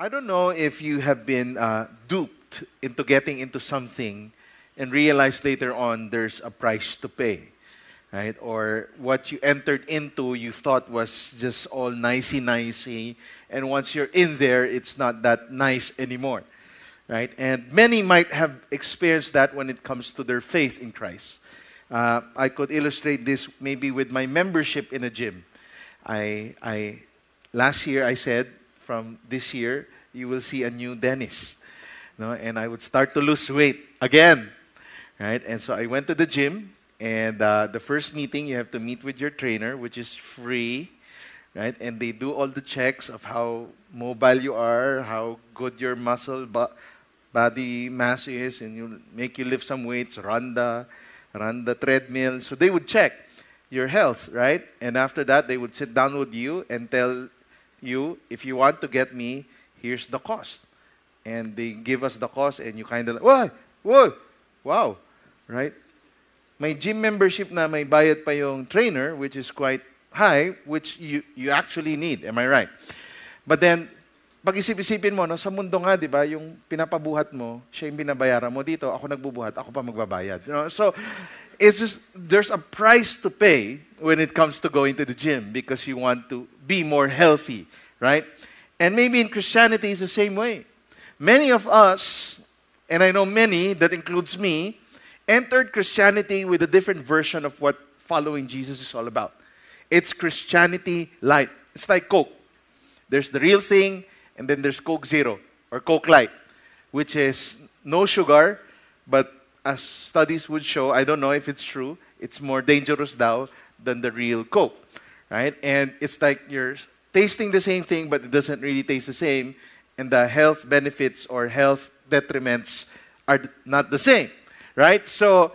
I don't know if you have been uh, duped into getting into something and realize later on there's a price to pay, right? Or what you entered into you thought was just all nicey nicey, and once you're in there, it's not that nice anymore, right? And many might have experienced that when it comes to their faith in Christ. Uh, I could illustrate this maybe with my membership in a gym. I, I last year I said from this year, you will see a new Dennis. No? And I would start to lose weight again. Right? And so I went to the gym, and uh, the first meeting, you have to meet with your trainer, which is free. Right? And they do all the checks of how mobile you are, how good your muscle bo- body mass is, and you make you lift some weights, run the, run the treadmill. So they would check your health, right? And after that, they would sit down with you and tell you, if you want to get me, here's the cost. And they give us the cost, and you kind of whoa, whoa, wow, right? My gym membership na may bayad pa yung trainer, which is quite high, which you, you actually need. Am I right? But then, pag-isip-isipin mo, no, sa mundo nga, di ba, yung pinapabuhat mo, siya yung binabayaran mo. Dito, ako nagbubuhat, ako pa magbabayad. You know? So, it's just, there's a price to pay when it comes to going to the gym because you want to be more healthy, right? And maybe in Christianity, it's the same way. Many of us, and I know many, that includes me, entered Christianity with a different version of what following Jesus is all about. It's Christianity light. It's like Coke. There's the real thing, and then there's Coke Zero or Coke Light, which is no sugar, but as studies would show, I don't know if it's true, it's more dangerous now than the real Coke, right? And it's like you're tasting the same thing, but it doesn't really taste the same, and the health benefits or health detriments are not the same, right? So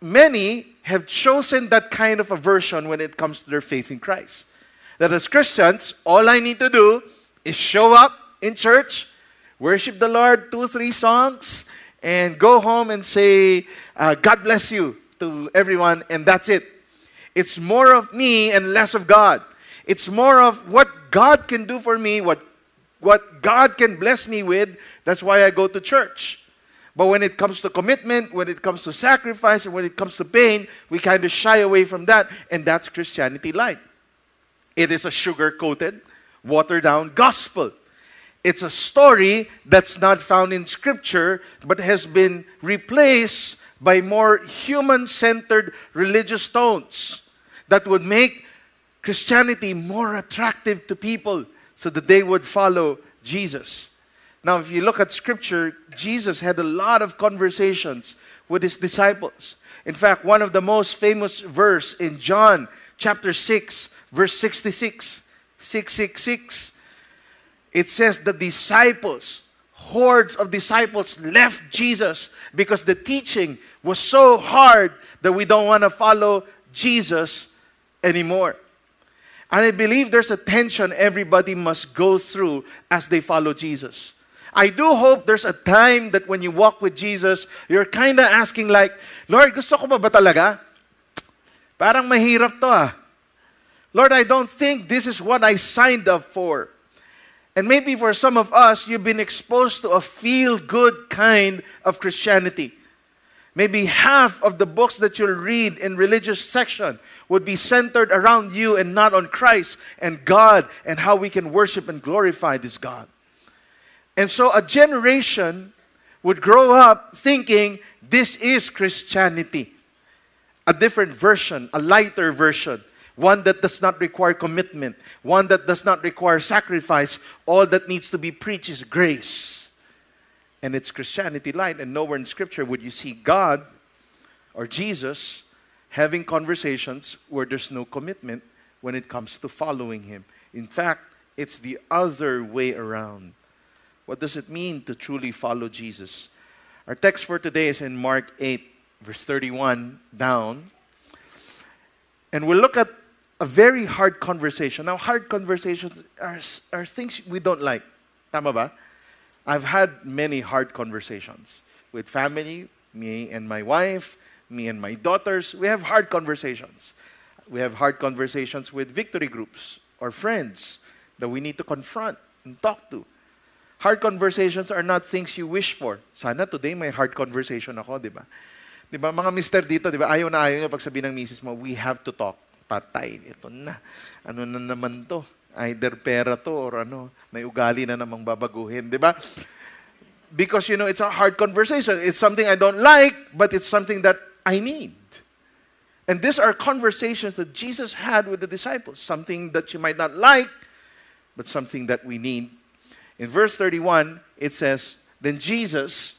many have chosen that kind of a version when it comes to their faith in Christ. That as Christians, all I need to do is show up in church, worship the Lord, two, three songs, and go home and say, uh, God bless you to everyone, and that's it. It's more of me and less of God. It's more of what God can do for me, what, what God can bless me with. That's why I go to church. But when it comes to commitment, when it comes to sacrifice, and when it comes to pain, we kind of shy away from that, and that's Christianity light. It is a sugar coated, watered down gospel. It's a story that's not found in Scripture, but has been replaced by more human centered religious tones that would make Christianity more attractive to people so that they would follow Jesus. Now, if you look at Scripture, Jesus had a lot of conversations with his disciples. In fact, one of the most famous verse in John chapter 6, verse 66, 666, it says the disciples, hordes of disciples left Jesus because the teaching was so hard that we don't want to follow Jesus anymore. And I believe there's a tension everybody must go through as they follow Jesus. I do hope there's a time that when you walk with Jesus, you're kind of asking like, Lord, gusto ko ba ba talaga? Parang mahirap to ah. Lord, I don't think this is what I signed up for. And maybe for some of us, you've been exposed to a feel good kind of Christianity. Maybe half of the books that you'll read in religious section would be centered around you and not on Christ and God and how we can worship and glorify this God. And so a generation would grow up thinking this is Christianity. A different version, a lighter version, one that does not require commitment, one that does not require sacrifice. All that needs to be preached is grace and it's Christianity light. And nowhere in Scripture would you see God or Jesus having conversations where there's no commitment when it comes to following Him. In fact, it's the other way around. What does it mean to truly follow Jesus? Our text for today is in Mark 8, verse 31 down. And we'll look at a very hard conversation. Now, hard conversations are, are things we don't like. Tama ba? I've had many hard conversations with family, me and my wife, me and my daughters. We have hard conversations. We have hard conversations with victory groups or friends that we need to confront and talk to Hard conversations are not things you wish for. Sana today may hard conversation ako, di ba? Di ba, mga mister dito, di ba, ayaw na ayaw niya pag ng misis mo, we have to talk. Patay, ito na. Ano na naman to? Either pera to or ano, may ugali na namang babaguhin, di ba? Because, you know, it's a hard conversation. It's something I don't like, but it's something that I need. And these are conversations that Jesus had with the disciples, something that you might not like, but something that we need in verse 31, it says, Then Jesus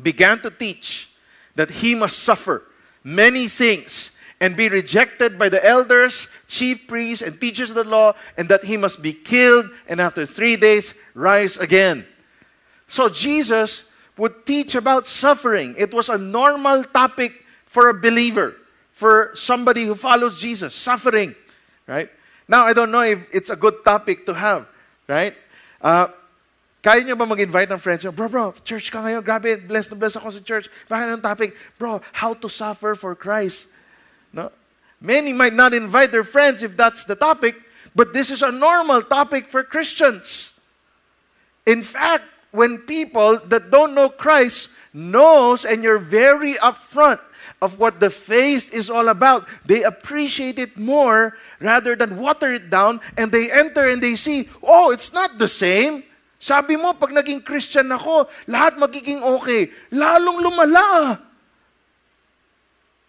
began to teach that he must suffer many things and be rejected by the elders, chief priests, and teachers of the law, and that he must be killed and after three days rise again. So Jesus would teach about suffering. It was a normal topic for a believer, for somebody who follows Jesus, suffering, right? Now, I don't know if it's a good topic to have, right? Uh, kaya nyo ba mag-invite ng friends? Bro, bro, church ka ngayon. Grabe, blessed na blessed ako sa church. Bakit ang topic? Bro, how to suffer for Christ. No? Many might not invite their friends if that's the topic, but this is a normal topic for Christians. In fact, when people that don't know Christ knows and you're very upfront of what the faith is all about. They appreciate it more rather than water it down and they enter and they see, oh, it's not the same. Sabi mo, pag naging Christian ako, lahat magiging okay. Lalong lumala.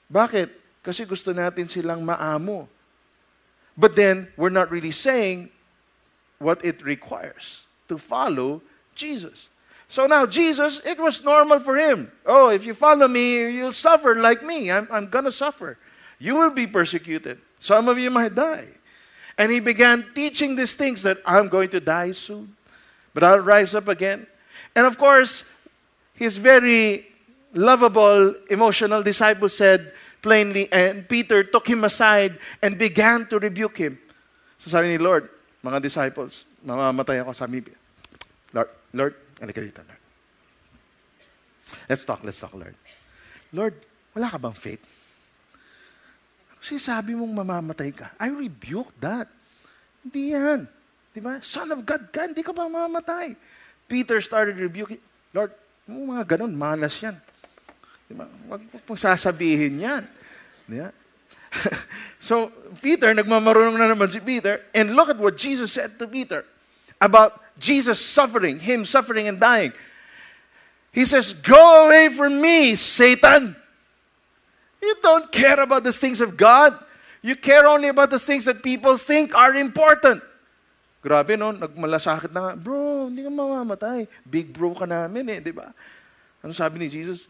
Bakit? Kasi gusto natin silang maamo. But then, we're not really saying what it requires to follow Jesus. So now Jesus, it was normal for him. Oh, if you follow me, you'll suffer like me. I'm, I'm going to suffer. You will be persecuted. Some of you might die. And he began teaching these things that I'm going to die soon, but I'll rise up again. And of course, his very lovable, emotional disciple said plainly, and Peter took him aside and began to rebuke him. So sabi ni Lord, mga disciples, mamamatay ako, sabi Lord, Lord, Halika dito, Lord. Let's talk, let's talk, Lord. Lord, wala ka bang faith? Kasi sabi mong mamamatay ka. I rebuke that. Hindi yan. Di ba? Son of God ka, hindi ka mamamatay? Peter started rebuking. Lord, yung mga ganun, malas yan. Di ba? Huwag pong sasabihin yan. Di ba? so, Peter, nagmamarunong na naman si Peter, and look at what Jesus said to Peter about Jesus suffering, him suffering and dying. He says, Go away from me, Satan. You don't care about the things of God. You care only about the things that people think are important. Grabe, no? Nagmalasakit na nga. Bro, hindi ka mamamatay. Big bro ka namin eh, di ba? Ano sabi ni Jesus?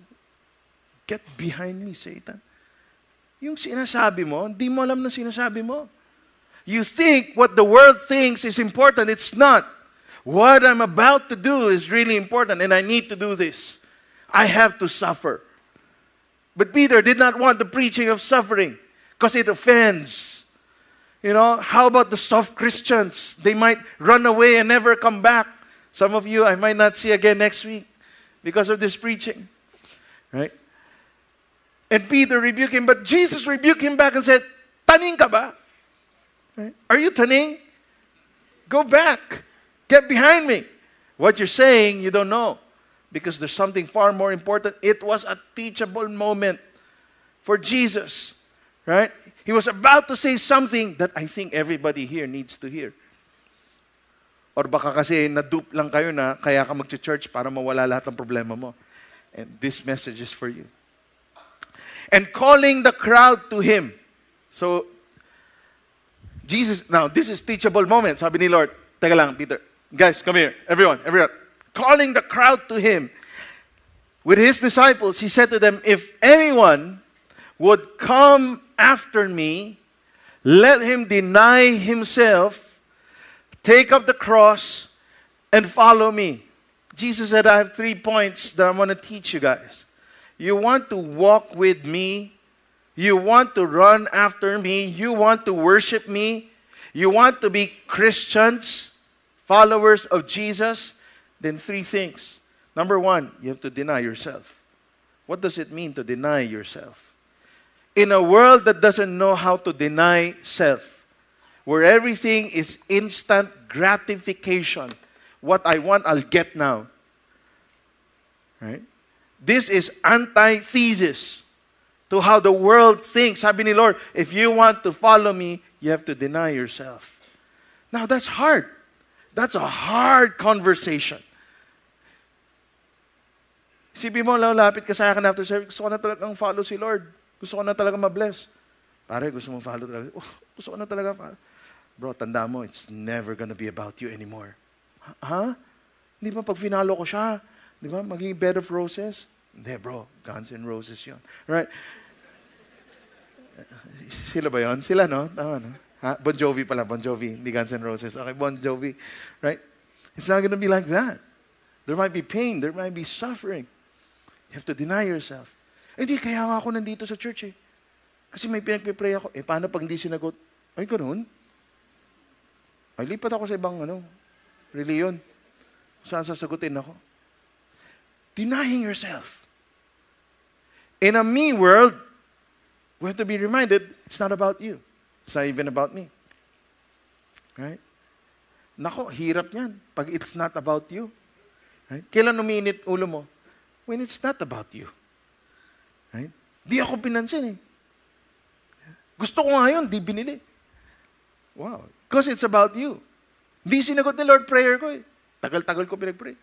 Get behind me, Satan. Yung sinasabi mo, hindi mo alam na sinasabi mo. You think what the world thinks is important. It's not. What I'm about to do is really important, and I need to do this. I have to suffer. But Peter did not want the preaching of suffering because it offends. You know, how about the soft Christians? They might run away and never come back. Some of you I might not see again next week because of this preaching. Right? And Peter rebuked him, but Jesus rebuked him back and said, Taning ka ba? Are you taning? Go back. Get behind me. What you're saying, you don't know. Because there's something far more important. It was a teachable moment for Jesus. Right? He was about to say something that I think everybody here needs to hear. Or baka kasi na-dupe lang kayo na kaya ka mag-church para mawala lahat ng problema mo. And this message is for you. And calling the crowd to Him. So, Jesus, now this is teachable moment. Sabi ni Lord, teka lang, Peter. Guys, come here. Everyone, everyone. Calling the crowd to him. With his disciples, he said to them, If anyone would come after me, let him deny himself, take up the cross, and follow me. Jesus said, I have three points that I want to teach you guys. You want to walk with me you want to run after me. You want to worship me. You want to be Christians, followers of Jesus. Then, three things. Number one, you have to deny yourself. What does it mean to deny yourself? In a world that doesn't know how to deny self, where everything is instant gratification, what I want, I'll get now. Right? This is antithesis to how the world thinks. Sabi ni Lord, if you want to follow me, you have to deny yourself. Now, that's hard. That's a hard conversation. Isipin mo, lalapit ka sa akin after service, gusto ko na talagang follow si Lord. Gusto ko na talaga ma-bless. Pare, gusto mo follow talaga. Oh, gusto ko na talaga follow. Bro, tanda mo, it's never gonna be about you anymore. Ha? Huh? Hindi ba pag finalo ko siya, di ba, maging bed of roses? Hindi, bro, Guns and Roses yun. Right? Sila ba yun? Sila, no? Tama, no? Ha? Bon Jovi pala, Bon Jovi, hindi Guns N' Roses. Okay, Bon Jovi. Right? It's not gonna be like that. There might be pain, there might be suffering. You have to deny yourself. Eh, di, kaya nga ako nandito sa church eh. Kasi may pinagpipray ako. Eh, paano pag hindi sinagot? Ay, ganoon? Ay, lipat ako sa ibang, ano, reliyon. Saan sasagutin ako? Denying yourself. In a me world, we have to be reminded, it's not about you. It's not even about me. Right? Nako, hirap yan. Pag it's not about you. Right? Kailan uminit ulo mo? When it's not about you. Right? Di ako pinansin eh. Gusto ko nga yun, di binili. Wow. Because it's about you. Di sinagot ni Lord prayer ko eh. Tagal-tagal ko pinag-pray.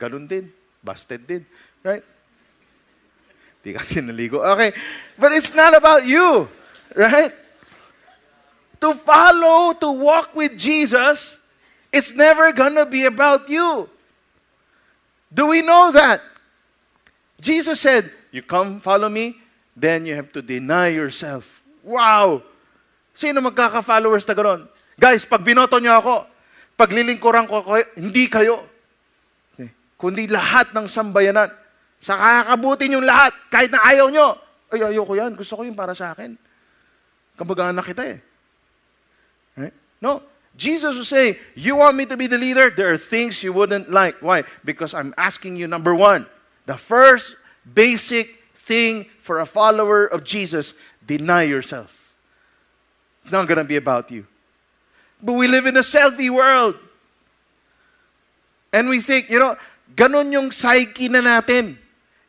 Ganun din. Busted din. Right? Di kasi naligo. Okay. But it's not about you. Right? To follow, to walk with Jesus, it's never gonna be about you. Do we know that? Jesus said, You come follow me, then you have to deny yourself. Wow! Sino magkaka-followers na gano'n? Guys, pag binoto niyo ako, paglilingkuran ko kayo, eh, hindi kayo. Kundi lahat ng sambayanan. Sa kakabuti niyong lahat, kahit na ayaw niyo. Ay, ayoko yan. Gusto ko yun para sa akin. Kamag-anak kita eh. Right? No. Jesus was saying, you want me to be the leader? There are things you wouldn't like. Why? Because I'm asking you, number one, the first basic thing for a follower of Jesus, deny yourself. It's not going to be about you. But we live in a selfie world. And we think, you know, ganon yung psyche na natin.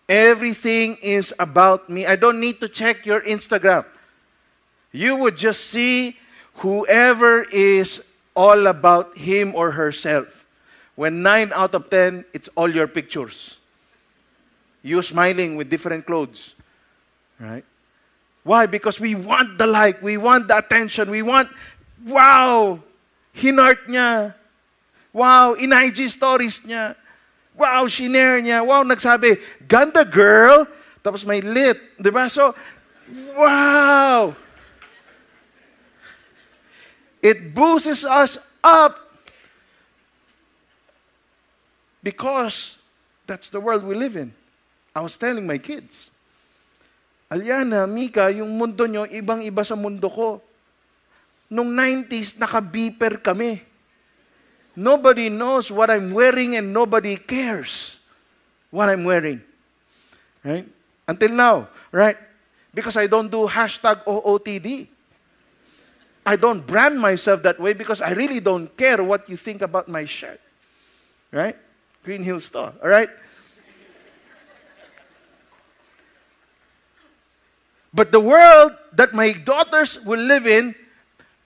Everything is about me. I don't need to check your Instagram. You would just see whoever is all about him or herself. When nine out of ten, it's all your pictures. You smiling with different clothes. Right? Why? Because we want the like, we want the attention, we want, wow, hinart niya. Wow, in-IG stories niya. Wow, shinare niya. Wow, nagsabi, ganda girl. Tapos may lit. Di ba? So, wow. It boosts us up because that's the world we live in. I was telling my kids, Aliana, Mika, yung mundo nyo, ibang-iba sa mundo ko. Nung 90s, naka-beeper kami. Nobody knows what I'm wearing and nobody cares what I'm wearing. Right? Until now, right? Because I don't do hashtag OOTD. I don't brand myself that way because I really don't care what you think about my shirt. Right? Green Hill Store. All right? But the world that my daughters will live in,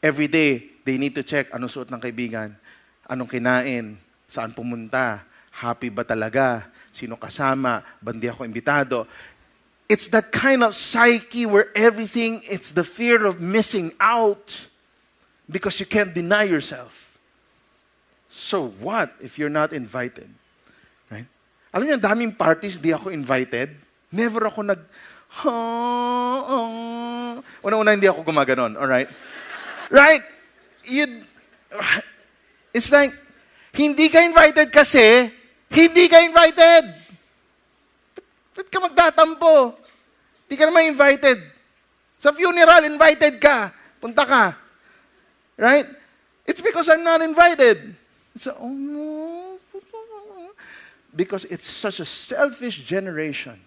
every day, they need to check anong suot ng kaibigan, anong kinain, saan pumunta, happy ba talaga, sino kasama, bandi ako imbitado. It's that kind of psyche where everything, it's the fear of missing out because you can't deny yourself. So what if you're not invited? Right? Alam niyo, daming parties, di ako invited. Never ako nag, oh, Una-una hindi ako gumaganon, alright? Right? You, it's like, hindi ka invited kasi, hindi ka invited. Ba't ka magtatampo? Hindi ka naman invited. Sa funeral, invited ka. Punta ka. Right? It's because I'm not invited. It's oh no. Because it's such a selfish generation.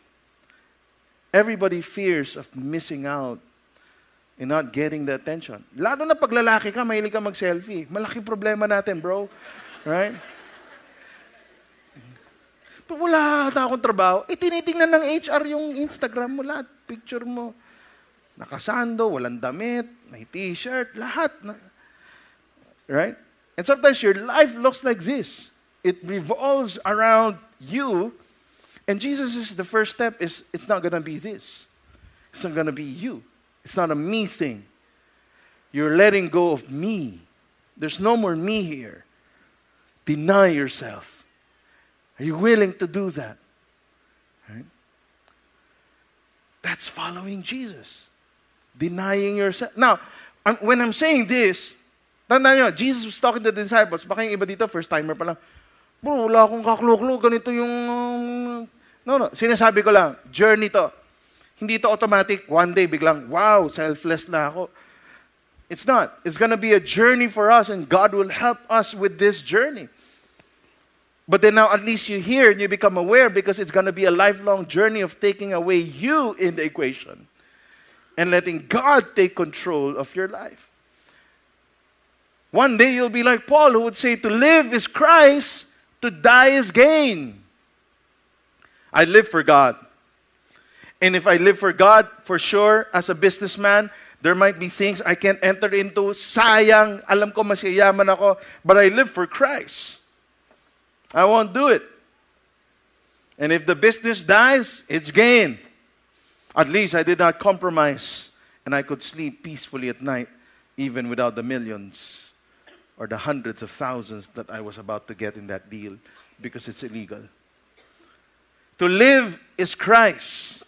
Everybody fears of missing out and not getting the attention. Lalo na pag lalaki ka, mahilig ka mag-selfie. Malaki problema natin, bro. Right? wala ata akong trabaho. Eh, tinitingnan ng HR yung Instagram mo, lahat, picture mo. Nakasando, walang damit, may t-shirt, lahat. Na, right? And sometimes your life looks like this. It revolves around you. And Jesus is the first step is it's not to be this. It's not to be you. It's not a me thing. You're letting go of me. There's no more me here. Deny yourself. Are you willing to do that? That's following Jesus. Denying yourself. Now, I'm, when I'm saying this, nyo, Jesus was talking to the disciples. Baka yung iba dito, first timer pa lang. Bro, wala akong kakluklo. Ganito yung... Um, no, no. Sinasabi ko lang, journey to. Hindi to automatic. One day, biglang, wow, selfless na ako. It's not. It's going to be a journey for us, and God will help us with this journey. But then now, at least you hear and you become aware because it's going to be a lifelong journey of taking away you in the equation and letting God take control of your life. One day you'll be like Paul, who would say, To live is Christ, to die is gain. I live for God. And if I live for God, for sure, as a businessman, there might be things I can't enter into. Sayang, alam ko masyayaman ako, but I live for Christ. I won't do it. And if the business dies, it's gain. At least I did not compromise, and I could sleep peacefully at night, even without the millions or the hundreds of thousands that I was about to get in that deal because it's illegal. To live is Christ.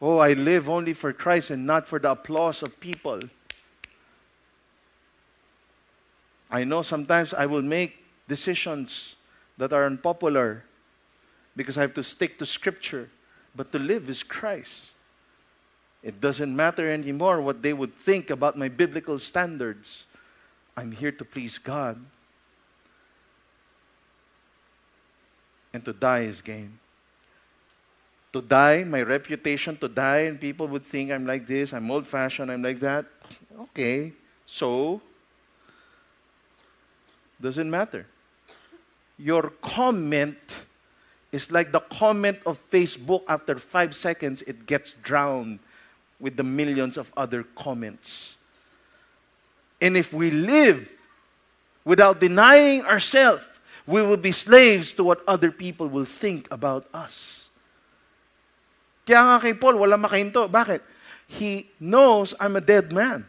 Oh, I live only for Christ and not for the applause of people. I know sometimes I will make decisions that are unpopular because I have to stick to Scripture. But to live is Christ. It doesn't matter anymore what they would think about my biblical standards. I'm here to please God. And to die is gain. To die, my reputation to die, and people would think I'm like this, I'm old fashioned, I'm like that. Okay, so, doesn't matter. Your comment is like the comment of Facebook after five seconds, it gets drowned with the millions of other comments. And if we live without denying ourselves, we will be slaves to what other people will think about us. Kaya nga kay Paul, wala makahinto. Bakit? He knows I'm a dead man.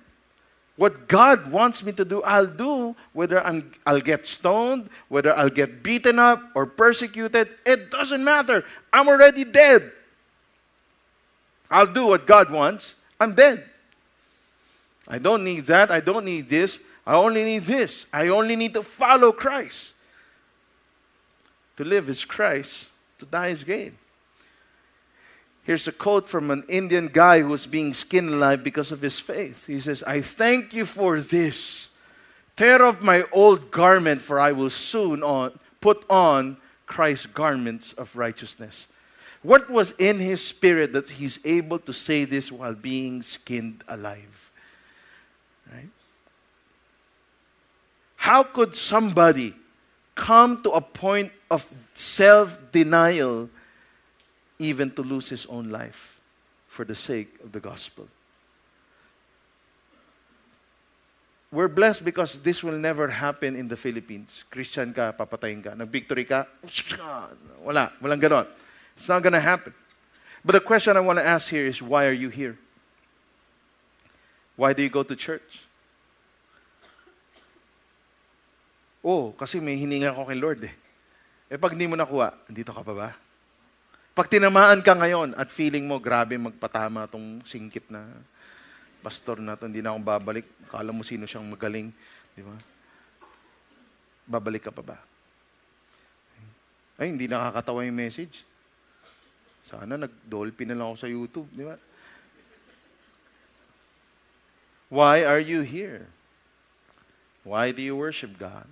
What God wants me to do, I'll do, whether I'm, I'll get stoned, whether I'll get beaten up or persecuted. It doesn't matter. I'm already dead. I'll do what God wants. I'm dead. I don't need that. I don't need this. I only need this. I only need to follow Christ. To live is Christ, to die is gain. Here's a quote from an Indian guy who was being skinned alive because of his faith. He says, I thank you for this. Tear off my old garment, for I will soon on, put on Christ's garments of righteousness. What was in his spirit that he's able to say this while being skinned alive? Right? How could somebody come to a point of self denial even to lose his own life for the sake of the gospel. We're blessed because this will never happen in the Philippines. Christian ka, papatayin ka. Nag-victory ka, wala, walang ganon. It's not gonna happen. But the question I want to ask here is, why are you here? Why do you go to church? Oh, kasi may hininga ko kay Lord eh. Eh pag hindi mo nakuha, andito ka pa ba? Pag tinamaan ka ngayon at feeling mo, grabe magpatama tong singkit na pastor na to, hindi na akong babalik. Kala mo sino siyang magaling. Di ba? Babalik ka pa ba? Ay, hindi nakakatawa yung message. Sana nag-dolphin na lang ako sa YouTube. Di ba? Why are you here? Why do you worship God?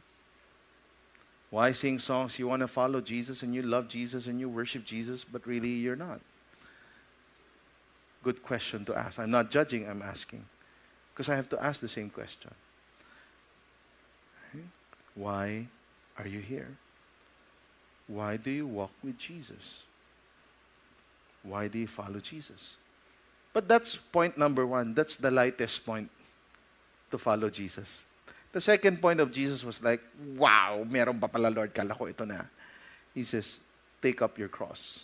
Why sing songs you want to follow Jesus and you love Jesus and you worship Jesus, but really you're not? Good question to ask. I'm not judging, I'm asking. Because I have to ask the same question. Why are you here? Why do you walk with Jesus? Why do you follow Jesus? But that's point number one. That's the lightest point to follow Jesus. The second point of Jesus was like, wow, meron pa pala Lord, kala ko ito na. He says, take up your cross.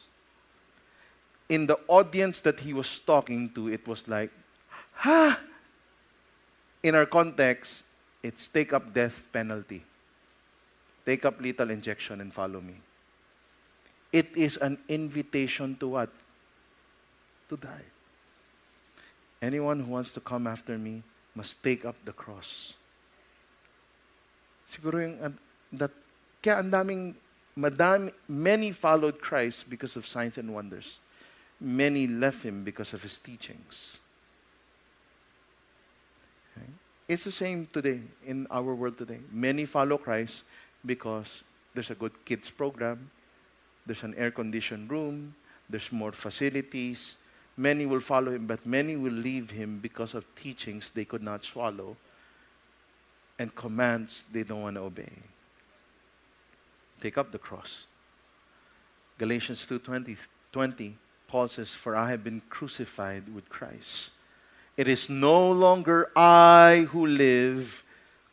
In the audience that he was talking to, it was like, ha! In our context, it's take up death penalty. Take up lethal injection and follow me. It is an invitation to what? To die. Anyone who wants to come after me must take up the cross. Siguro yung, uh, that, kaya ang daming, madami, many followed Christ because of signs and wonders. Many left him because of his teachings. Okay? It's the same today in our world today. Many follow Christ because there's a good kids program, there's an air-conditioned room, there's more facilities. Many will follow him, but many will leave him because of teachings they could not swallow and commands they don't want to obey. Take up the cross. Galatians 2:20 20, Paul says, "For I have been crucified with Christ. It is no longer I who live,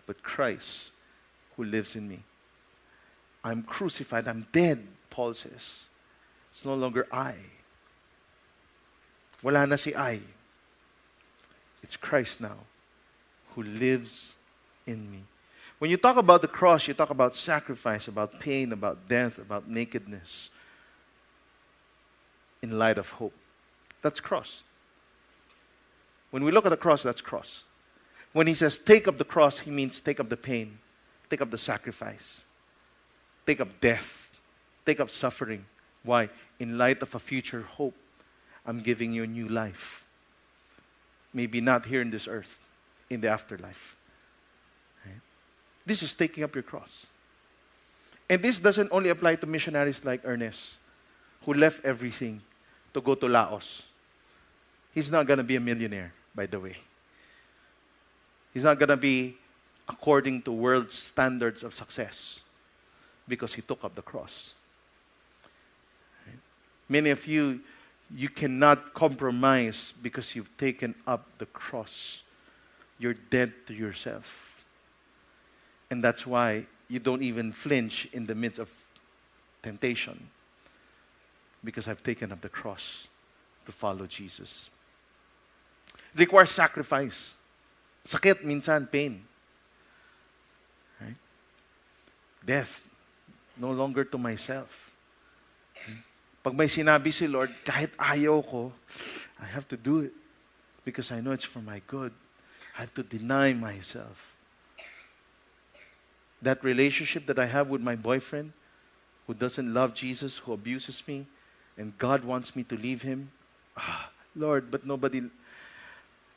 but Christ who lives in me." I'm crucified, I'm dead, Paul says. It's no longer I. Wala na si I. It's Christ now who lives in me. When you talk about the cross, you talk about sacrifice, about pain, about death, about nakedness in light of hope. That's cross. When we look at the cross, that's cross. When he says take up the cross, he means take up the pain, take up the sacrifice take up death, take up suffering. Why? In light of a future hope, I'm giving you a new life. Maybe not here in this earth, in the afterlife. This is taking up your cross. And this doesn't only apply to missionaries like Ernest, who left everything to go to Laos. He's not going to be a millionaire, by the way. He's not going to be according to world standards of success because he took up the cross. Many of you, you cannot compromise because you've taken up the cross. You're dead to yourself. And that's why you don't even flinch in the midst of temptation because I've taken up the cross to follow Jesus. It requires sacrifice. Sakit minsan, pain. Right? Death no longer to myself. Pag may sinabi si Lord, kahit ayaw ko, I have to do it because I know it's for my good. I have to deny myself. That relationship that I have with my boyfriend who doesn't love Jesus, who abuses me, and God wants me to leave him, ah, Lord, but nobody,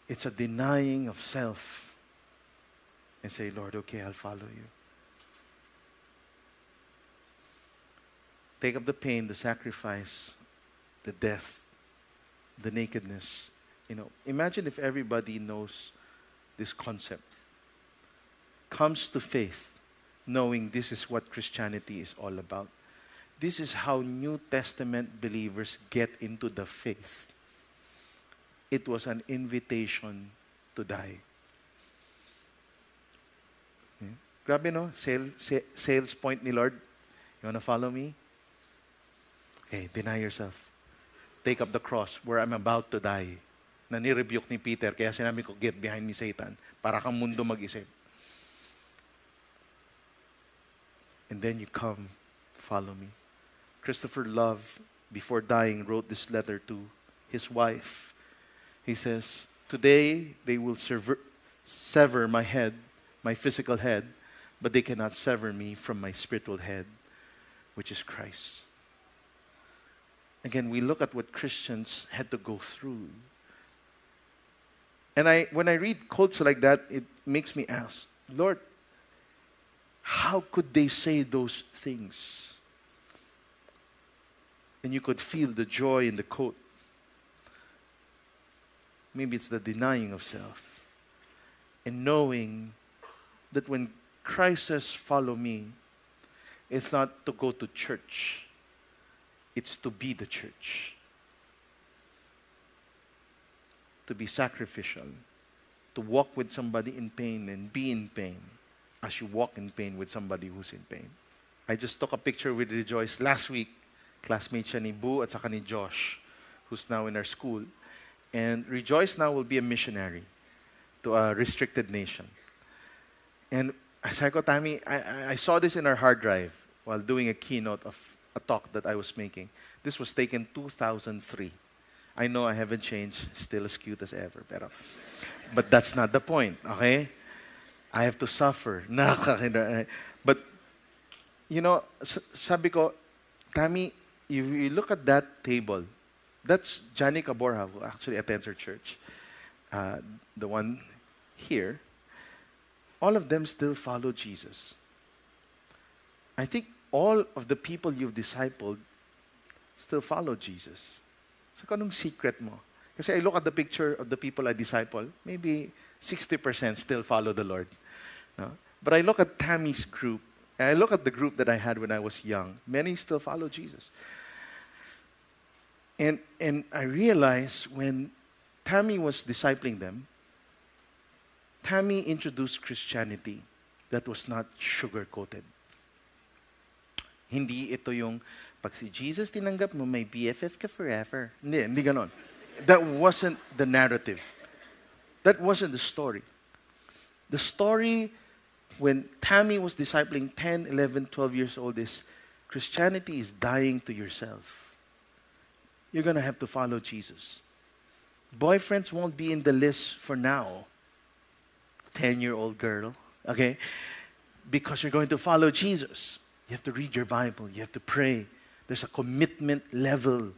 it's a denying of self. And say, Lord, okay, I'll follow you. Take up the pain, the sacrifice, the death, the nakedness. You know, imagine if everybody knows this concept, comes to faith, knowing this is what Christianity is all about. This is how New Testament believers get into the faith. It was an invitation to die. Hmm? Grabe no? Sale, sales point ni Lord. You want to follow me? Okay, deny yourself. Take up the cross where I'm about to die. Na nirebuke ni Peter, kaya sinabi ko, get behind me, Satan. Para kang mundo mag-isip. And then you come, follow me. Christopher Love, before dying, wrote this letter to his wife. He says, Today they will sever, sever my head, my physical head, but they cannot sever me from my spiritual head, which is Christ. Again, we look at what Christians had to go through. And I, when I read quotes like that, it makes me ask, Lord, how could they say those things? And you could feel the joy in the quote. Maybe it's the denying of self. And knowing that when Christ says, Follow me, it's not to go to church, it's to be the church. To be sacrificial, to walk with somebody in pain and be in pain as you walk in pain with somebody who's in pain. I just took a picture with Rejoice last week. Classmate siya ni Boo at saka ni Josh, who's now in our school. And Rejoice now will be a missionary to a restricted nation. And ko, Tammy, I, I saw this in our hard drive while doing a keynote of a talk that I was making. This was taken 2003. I know I haven't changed, still as cute as ever. Pero, but that's not the point, okay? I have to suffer. but, you know, sabi ko, Tammy, if you look at that table, that's Johnny Caborja, who actually attends our church. Uh, the one here, all of them still follow Jesus. I think all of the people you've discipled still follow Jesus. So, anong secret mo? Kasi I look at the picture of the people I disciple, maybe 60% still follow the Lord. But I look at Tammy's group, and I look at the group that I had when I was young. Many still follow Jesus. And, and I realized when Tammy was discipling them, Tammy introduced Christianity that was not sugar coated. Hindi ito yung pag si Jesus tinanggap mo, may BFF ka forever. Hindi, hindi ganon. That wasn't the narrative. That wasn't the story. The story when Tammy was discipling 10, 11, 12 years old is Christianity is dying to yourself. You're going to have to follow Jesus. Boyfriends won't be in the list for now. 10 year old girl, okay? Because you're going to follow Jesus. You have to read your Bible, you have to pray. There's a commitment level.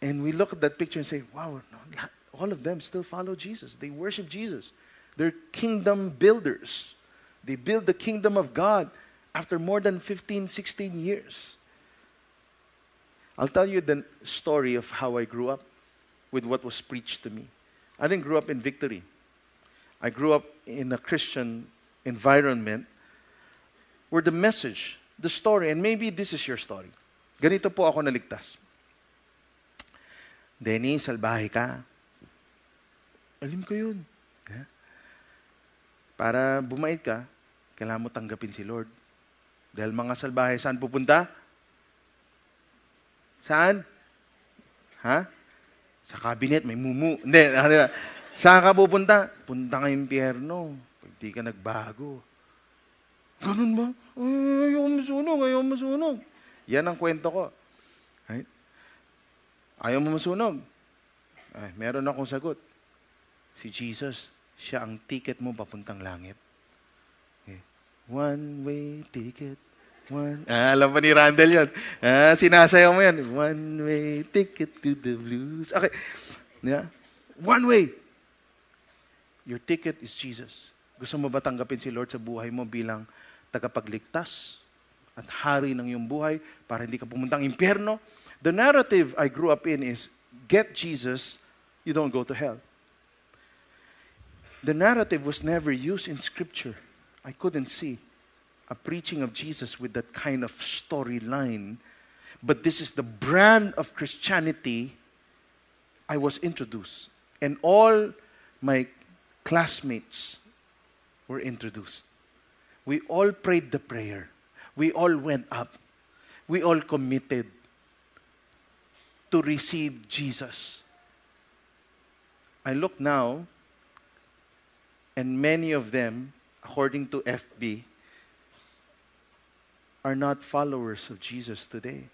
And we look at that picture and say, wow, all of them still follow Jesus. They worship Jesus. They're kingdom builders. They build the kingdom of God after more than 15, 16 years. I'll tell you the story of how I grew up with what was preached to me. I didn't grow up in victory. I grew up in a Christian environment where the message, the story, and maybe this is your story. Ganito po ako naligtas. Denny, salbahe ka. Alim ko yun. Para bumait ka, kailangan mo tanggapin si Lord. Dahil mga salbahe, saan pupunta? Saan? Ha? Sa cabinet, may mumu. Hindi, di ba? Saan ka pupunta? Punta ka impyerno. Pag di ka nagbago. Ganun ba? Ay, ayaw masunog, ayaw masunog. Yan ang kwento ko. Right? Ayaw mo masunog. Ay, meron akong sagot. Si Jesus siya ang ticket mo papuntang langit. Okay. One-way ticket. One. Ah, alam pa ni Randall yun. Ah, sinasayaw mo yan. One-way ticket to the blues. Okay. Yeah. One way. Your ticket is Jesus. Gusto mo ba tanggapin si Lord sa buhay mo bilang tagapagligtas at hari ng iyong buhay para hindi ka pumuntang impyerno? The narrative I grew up in is, get Jesus, you don't go to hell. The narrative was never used in Scripture. I couldn't see a preaching of Jesus with that kind of storyline. But this is the brand of Christianity I was introduced. And all my classmates were introduced. We all prayed the prayer. We all went up. We all committed to receive Jesus. I look now and many of them, according to FB, are not followers of Jesus today.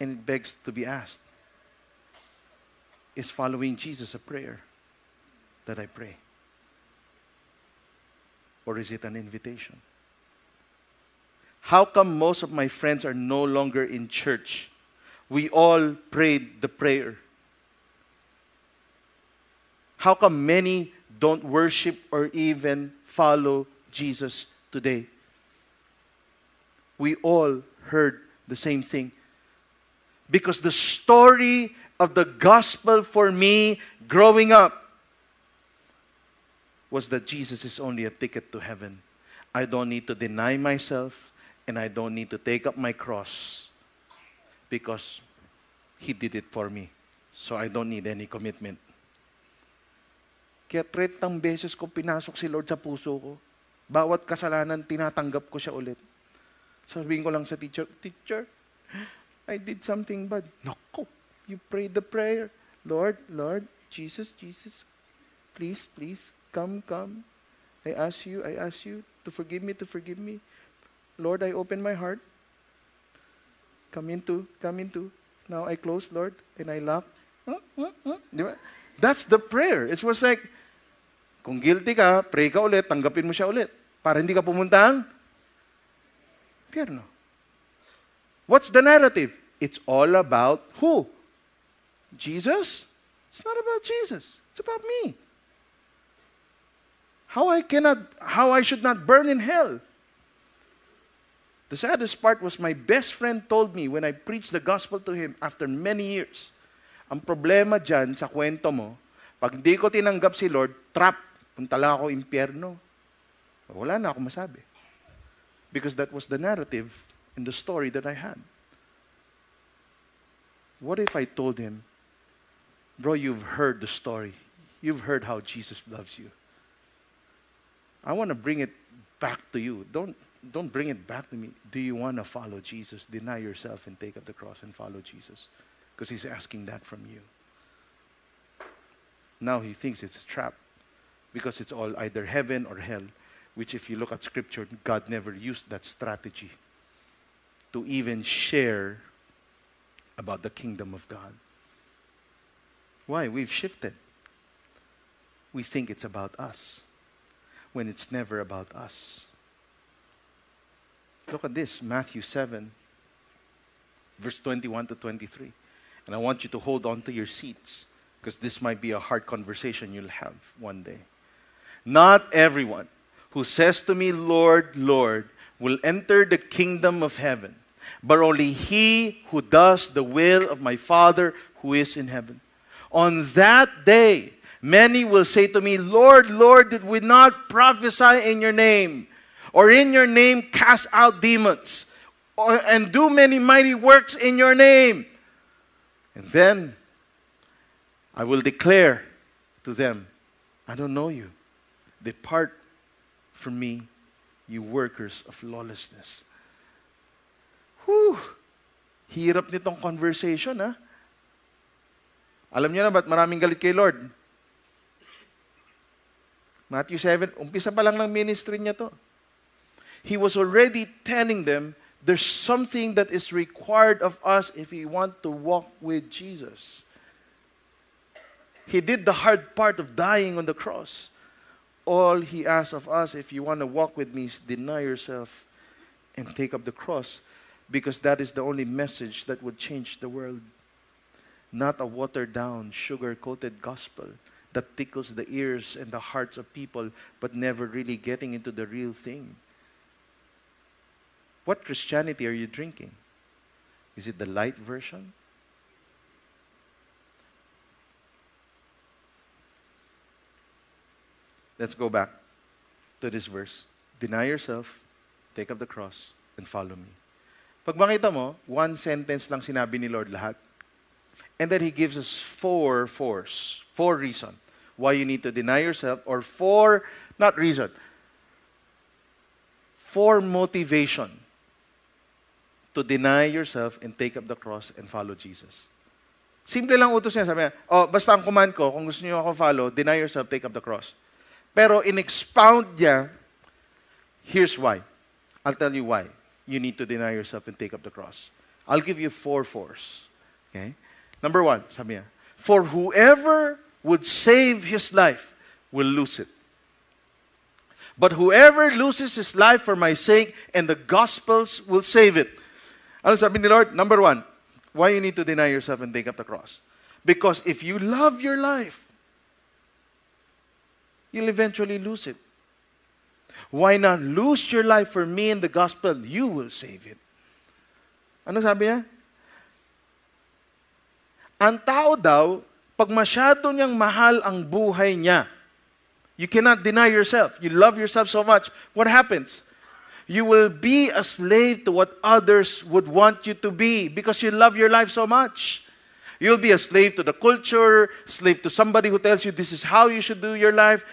And it begs to be asked Is following Jesus a prayer that I pray? Or is it an invitation? How come most of my friends are no longer in church? We all prayed the prayer. How come many don't worship or even follow Jesus today? We all heard the same thing. Because the story of the gospel for me growing up was that Jesus is only a ticket to heaven. I don't need to deny myself and I don't need to take up my cross because He did it for me. So I don't need any commitment. Kaya tretang beses ko pinasok si Lord sa puso ko. Bawat kasalanan, tinatanggap ko siya ulit. Sabihin ko lang sa teacher, Teacher, I did something bad. Nako, you prayed the prayer. Lord, Lord, Jesus, Jesus, please, please, come, come. I ask you, I ask you to forgive me, to forgive me. Lord, I open my heart. Come into, come into. Now I close, Lord, and I lock. Huh? Di ba? That's the prayer. It was like, kung guilty ka, pray ka ulit, tanggapin mo siya ulit. Para hindi ka pumuntang pierno. What's the narrative? It's all about who? Jesus? It's not about Jesus. It's about me. How I cannot, how I should not burn in hell. The saddest part was my best friend told me when I preached the gospel to him after many years. Ang problema dyan sa kwento mo, pag hindi ko tinanggap si Lord, trap, punta lang ako impyerno. Wala na ako masabi. Because that was the narrative in the story that I had. What if I told him, Bro, you've heard the story. You've heard how Jesus loves you. I want to bring it back to you. Don't, don't bring it back to me. Do you want to follow Jesus? Deny yourself and take up the cross and follow Jesus. Because he's asking that from you. Now he thinks it's a trap because it's all either heaven or hell, which, if you look at scripture, God never used that strategy to even share about the kingdom of God. Why? We've shifted. We think it's about us when it's never about us. Look at this Matthew 7, verse 21 to 23. And I want you to hold on to your seats because this might be a hard conversation you'll have one day. Not everyone who says to me, Lord, Lord, will enter the kingdom of heaven, but only he who does the will of my Father who is in heaven. On that day, many will say to me, Lord, Lord, did we not prophesy in your name? Or in your name cast out demons? Or, and do many mighty works in your name? And then I will declare to them, I don't know you. Depart from me, you workers of lawlessness. Whew! Hirap nitong conversation, ha? Alam niyo na ba't maraming galit kay Lord? Matthew 7, umpisa pa lang ng ministry niya to. He was already telling them there's something that is required of us if we want to walk with Jesus. He did the hard part of dying on the cross. All he asks of us, if you want to walk with me, is deny yourself and take up the cross because that is the only message that would change the world. Not a watered down, sugar coated gospel that tickles the ears and the hearts of people, but never really getting into the real thing. What Christianity are you drinking? Is it the light version? Let's go back to this verse. Deny yourself, take up the cross, and follow me. Pag makita mo, one sentence lang sinabi ni Lord lahat. And then He gives us four force, four reason why you need to deny yourself, or four, not reason, four motivation to deny yourself and take up the cross and follow Jesus. Simple lang utos niya. Sabi niya, oh, basta ang command ko, kung gusto niyo ako follow, deny yourself, take up the cross. Pero in-expound niya, here's why. I'll tell you why you need to deny yourself and take up the cross. I'll give you four fours. Okay? Number one, sabi niya, for whoever would save his life will lose it. But whoever loses his life for my sake and the gospels will save it. Ano sabi ni Lord? Number one, why you need to deny yourself and take up the cross? Because if you love your life, you'll eventually lose it. Why not lose your life for me and the gospel? You will save it. Ano sabi niya? Ang tao daw, pag masyado niyang mahal ang buhay niya, You cannot deny yourself. You love yourself so much. What happens? You will be a slave to what others would want you to be because you love your life so much. You'll be a slave to the culture, slave to somebody who tells you this is how you should do your life.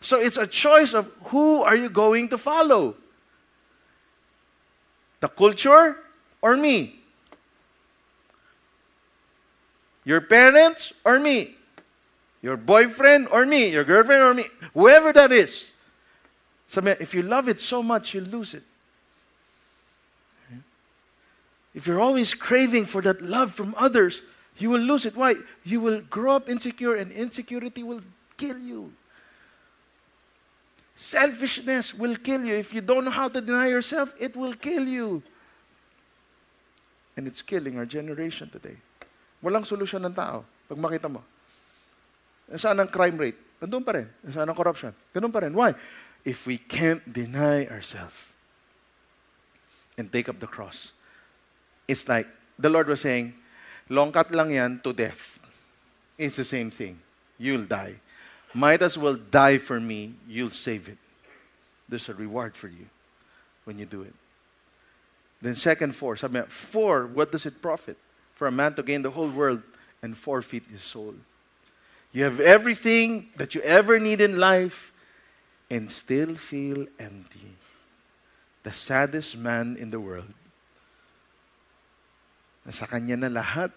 So it's a choice of who are you going to follow? The culture or me? Your parents or me? Your boyfriend or me? Your girlfriend or me? Whoever that is. So if you love it so much, you'll lose it. If you're always craving for that love from others, you will lose it. Why? You will grow up insecure, and insecurity will kill you. Selfishness will kill you. If you don't know how to deny yourself, it will kill you. And it's killing our generation today. Walang solusyon ng tao. Pag makita mo. Saan ang crime rate? Nandun pa rin. Saan ang corruption? Ganun pa rin. Why? If we can't deny ourselves and take up the cross, it's like the Lord was saying, long cut lang yan to death. It's the same thing. You'll die. Might as well die for me, you'll save it. There's a reward for you when you do it. Then second four, sabi four, what does it profit for a man to gain the whole world and forfeit his soul? You have everything that you ever need in life and still feel empty. The saddest man in the world. Nasa kanya na lahat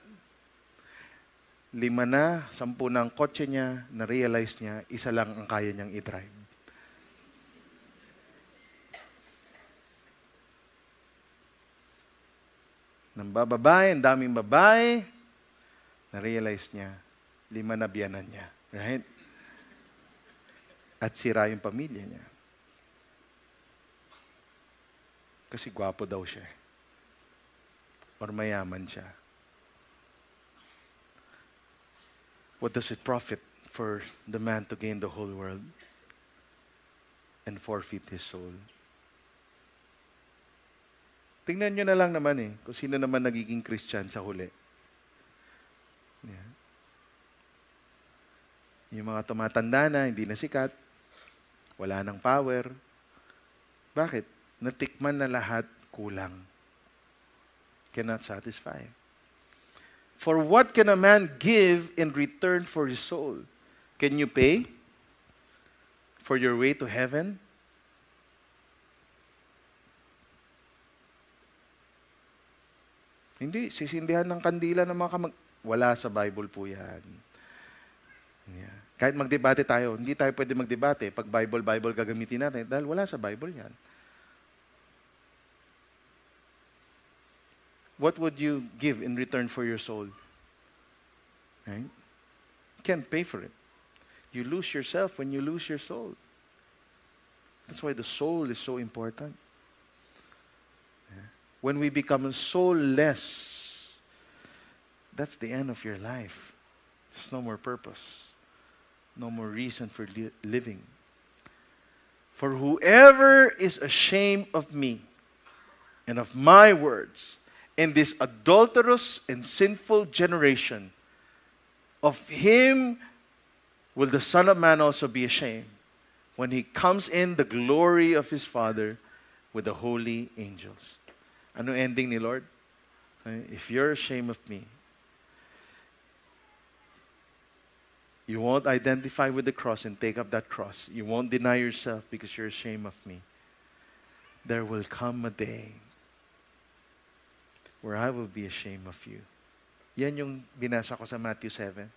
lima na, sampu na ang kotse niya, na-realize niya, isa lang ang kaya niyang i-drive. Nang bababae, ang daming babae, na-realize niya, lima na biyanan niya. Right? At sira yung pamilya niya. Kasi gwapo daw siya. Or mayaman siya. What does it profit for the man to gain the whole world and forfeit his soul? Tingnan nyo na lang naman eh, kung sino naman nagiging Christian sa huli. Yeah. Yung mga tumatanda na, hindi na sikat, wala nang power. Bakit? Natikman na lahat, kulang. Cannot satisfy. For what can a man give in return for his soul? Can you pay for your way to heaven? Hindi, sisindihan ng kandila ng mga kamag... Wala sa Bible po yan. Yeah. Kahit magdebate tayo, hindi tayo pwede magdebate pag Bible, Bible gagamitin natin dahil wala sa Bible yan. What would you give in return for your soul? Right? You can't pay for it. You lose yourself when you lose your soul. That's why the soul is so important. When we become soulless, that's the end of your life. There's no more purpose, no more reason for li- living. For whoever is ashamed of me and of my words, in this adulterous and sinful generation, of him will the Son of Man also be ashamed when he comes in the glory of his Father with the holy angels. Ano ending ni Lord? If you're ashamed of me, you won't identify with the cross and take up that cross. You won't deny yourself because you're ashamed of me. There will come a day where I will be ashamed of you. Yan yung binasa ko sa Matthew 7.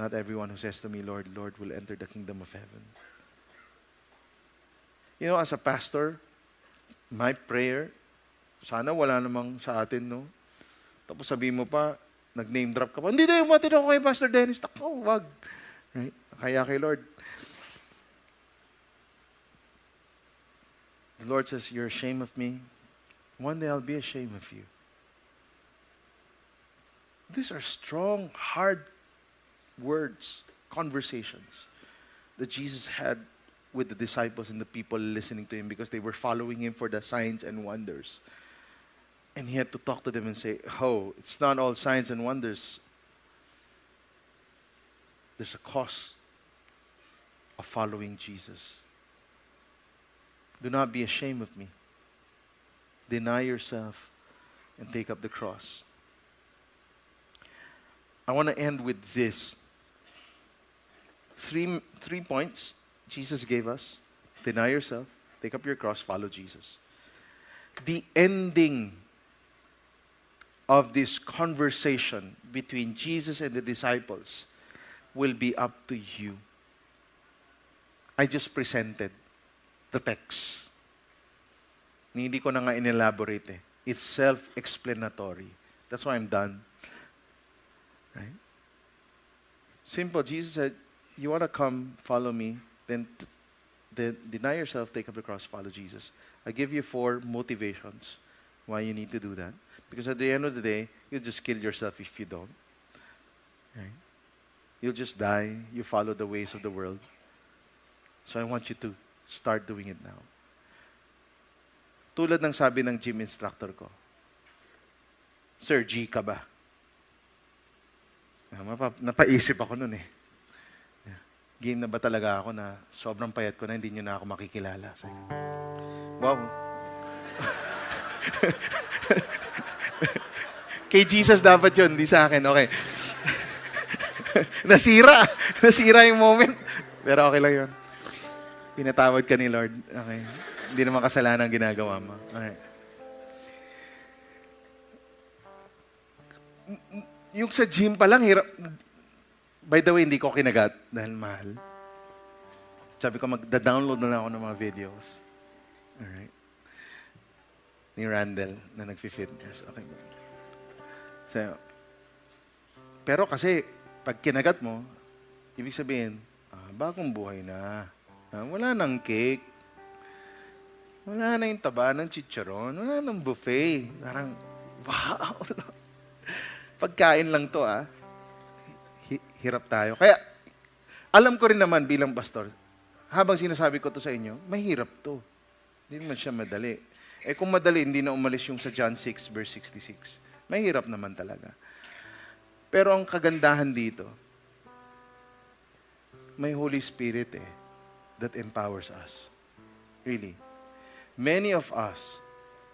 Not everyone who says to me, Lord, Lord, will enter the kingdom of heaven. You know, as a pastor, my prayer, sana wala namang sa atin, no? Tapos sabi mo pa, nag-name drop ka pa, hindi na yung matid ako kay Pastor Dennis. Tako, wag. Right? Kaya kay Lord. The Lord says, you're ashamed of me. One day I'll be ashamed of you. These are strong, hard words, conversations that Jesus had with the disciples and the people listening to him because they were following him for the signs and wonders. And he had to talk to them and say, Oh, it's not all signs and wonders. There's a cost. of following Jesus. Do not be ashamed of me. Deny yourself and take up the cross. I want to end with this. Three, three points Jesus gave us deny yourself, take up your cross, follow Jesus. The ending of this conversation between Jesus and the disciples will be up to you. I just presented the text. Hindi ko na nga inelaborate eh. It's self-explanatory. That's why I'm done. Right? Simple. Jesus said, you want to come, follow me, then, then deny yourself, take up the cross, follow Jesus. I give you four motivations why you need to do that. Because at the end of the day, you'll just kill yourself if you don't. Right? You'll just die. You follow the ways of the world. So I want you to start doing it now. Tulad ng sabi ng gym instructor ko, Sir, G ka ba? Ah, napaisip ako nun eh. Game na ba talaga ako na sobrang payat ko na hindi nyo na ako makikilala? Sabi, wow. Kay Jesus dapat yun, hindi sa akin. Okay. Nasira. Nasira yung moment. Pero okay lang yun. Pinatawad ka ni Lord. Okay. Hindi naman kasalanan ang ginagawa mo. Okay. Yung sa gym pa lang, hirap. By the way, hindi ko kinagat dahil mahal. Sabi ko, magda-download na lang ako ng mga videos. Alright. Ni Randall na nag-fitness. Okay. So, pero kasi, pag kinagat mo, ibig sabihin, ah, bagong buhay na. Ah, wala nang cake. Wala na yung taba ng chicharon. Wala nang buffet. Parang, wow. Pagkain lang to, ah. Hirap tayo. Kaya, alam ko rin naman bilang pastor, habang sinasabi ko to sa inyo, mahirap to. Hindi naman siya madali. Eh kung madali, hindi na umalis yung sa John 6 verse 66. Mahirap naman talaga. Pero ang kagandahan dito, may Holy Spirit eh, that empowers us. Really. Many of us,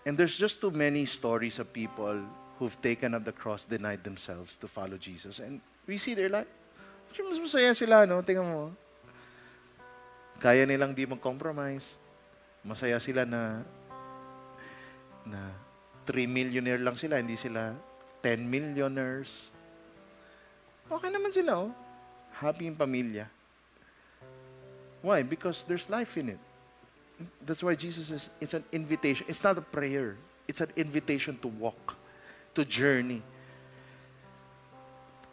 and there's just too many stories of people who've taken up the cross, denied themselves to follow Jesus. And we see their life. Mas masaya sila, no? Tingnan mo. Kaya nilang di mag-compromise. Masaya sila na na 3 millionaire lang sila, hindi sila 10 millionaires. Okay naman sila, oh. Happy yung pamilya. Why? Because there's life in it. That's why Jesus is, it's an invitation. It's not a prayer. It's an invitation to walk, to journey.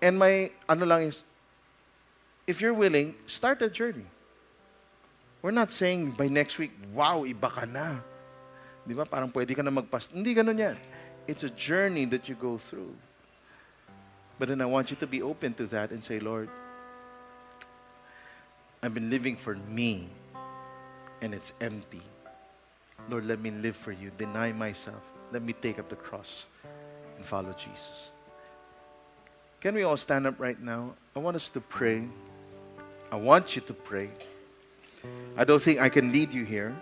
And my, ano lang is, if you're willing, start a journey. We're not saying by next week, wow, iba ka na. Di ba? Parang pwede ka na magpas. Hindi ganun yan. It's a journey that you go through. But then I want you to be open to that and say, Lord, I've been living for me and it's empty. Lord, let me live for you. Deny myself. Let me take up the cross and follow Jesus. Can we all stand up right now? I want us to pray. I want you to pray. I don't think I can lead you here.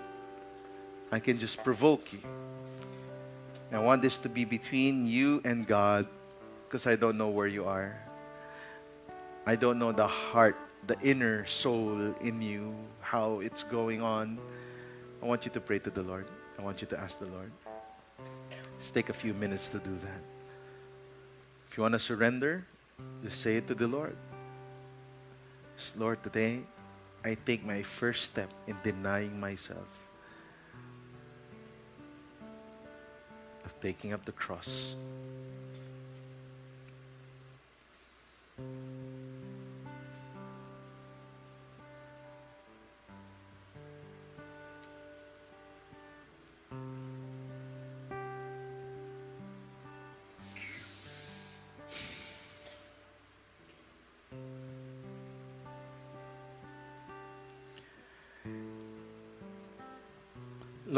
I can just provoke you. I want this to be between you and God because I don't know where you are. I don't know the heart, the inner soul in you, how it's going on. I want you to pray to the Lord. I want you to ask the Lord. Let's take a few minutes to do that. If you want to surrender, just say it to the Lord. Lord, today I take my first step in denying myself. of taking up the cross.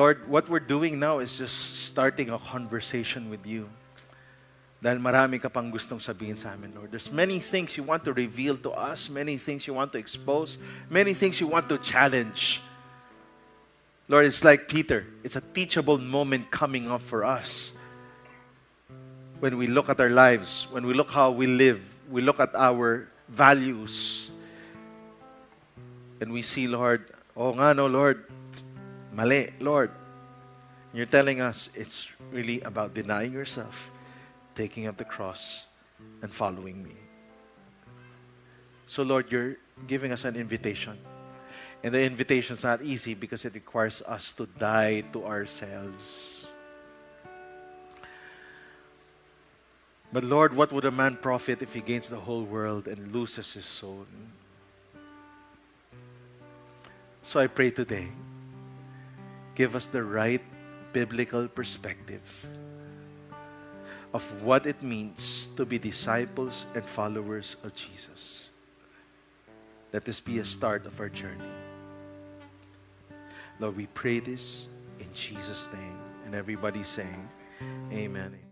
Lord, what we're doing now is just starting a conversation with you. Dahil marami ka pang gustong sabihin sa amin, Lord. There's many things you want to reveal to us, many things you want to expose, many things you want to challenge. Lord, it's like Peter. It's a teachable moment coming up for us. When we look at our lives, when we look how we live, we look at our values, and we see, Lord, oh nga no, Lord, mali, Lord. You're telling us it's really about denying yourself, taking up the cross, and following me. So, Lord, you're giving us an invitation and the invitation is not easy because it requires us to die to ourselves. But Lord, what would a man profit if he gains the whole world and loses his soul? So I pray today, give us the right biblical perspective of what it means to be disciples and followers of Jesus. Let this be a start of our journey. Lord, we pray this in Jesus' name. And everybody saying, Amen.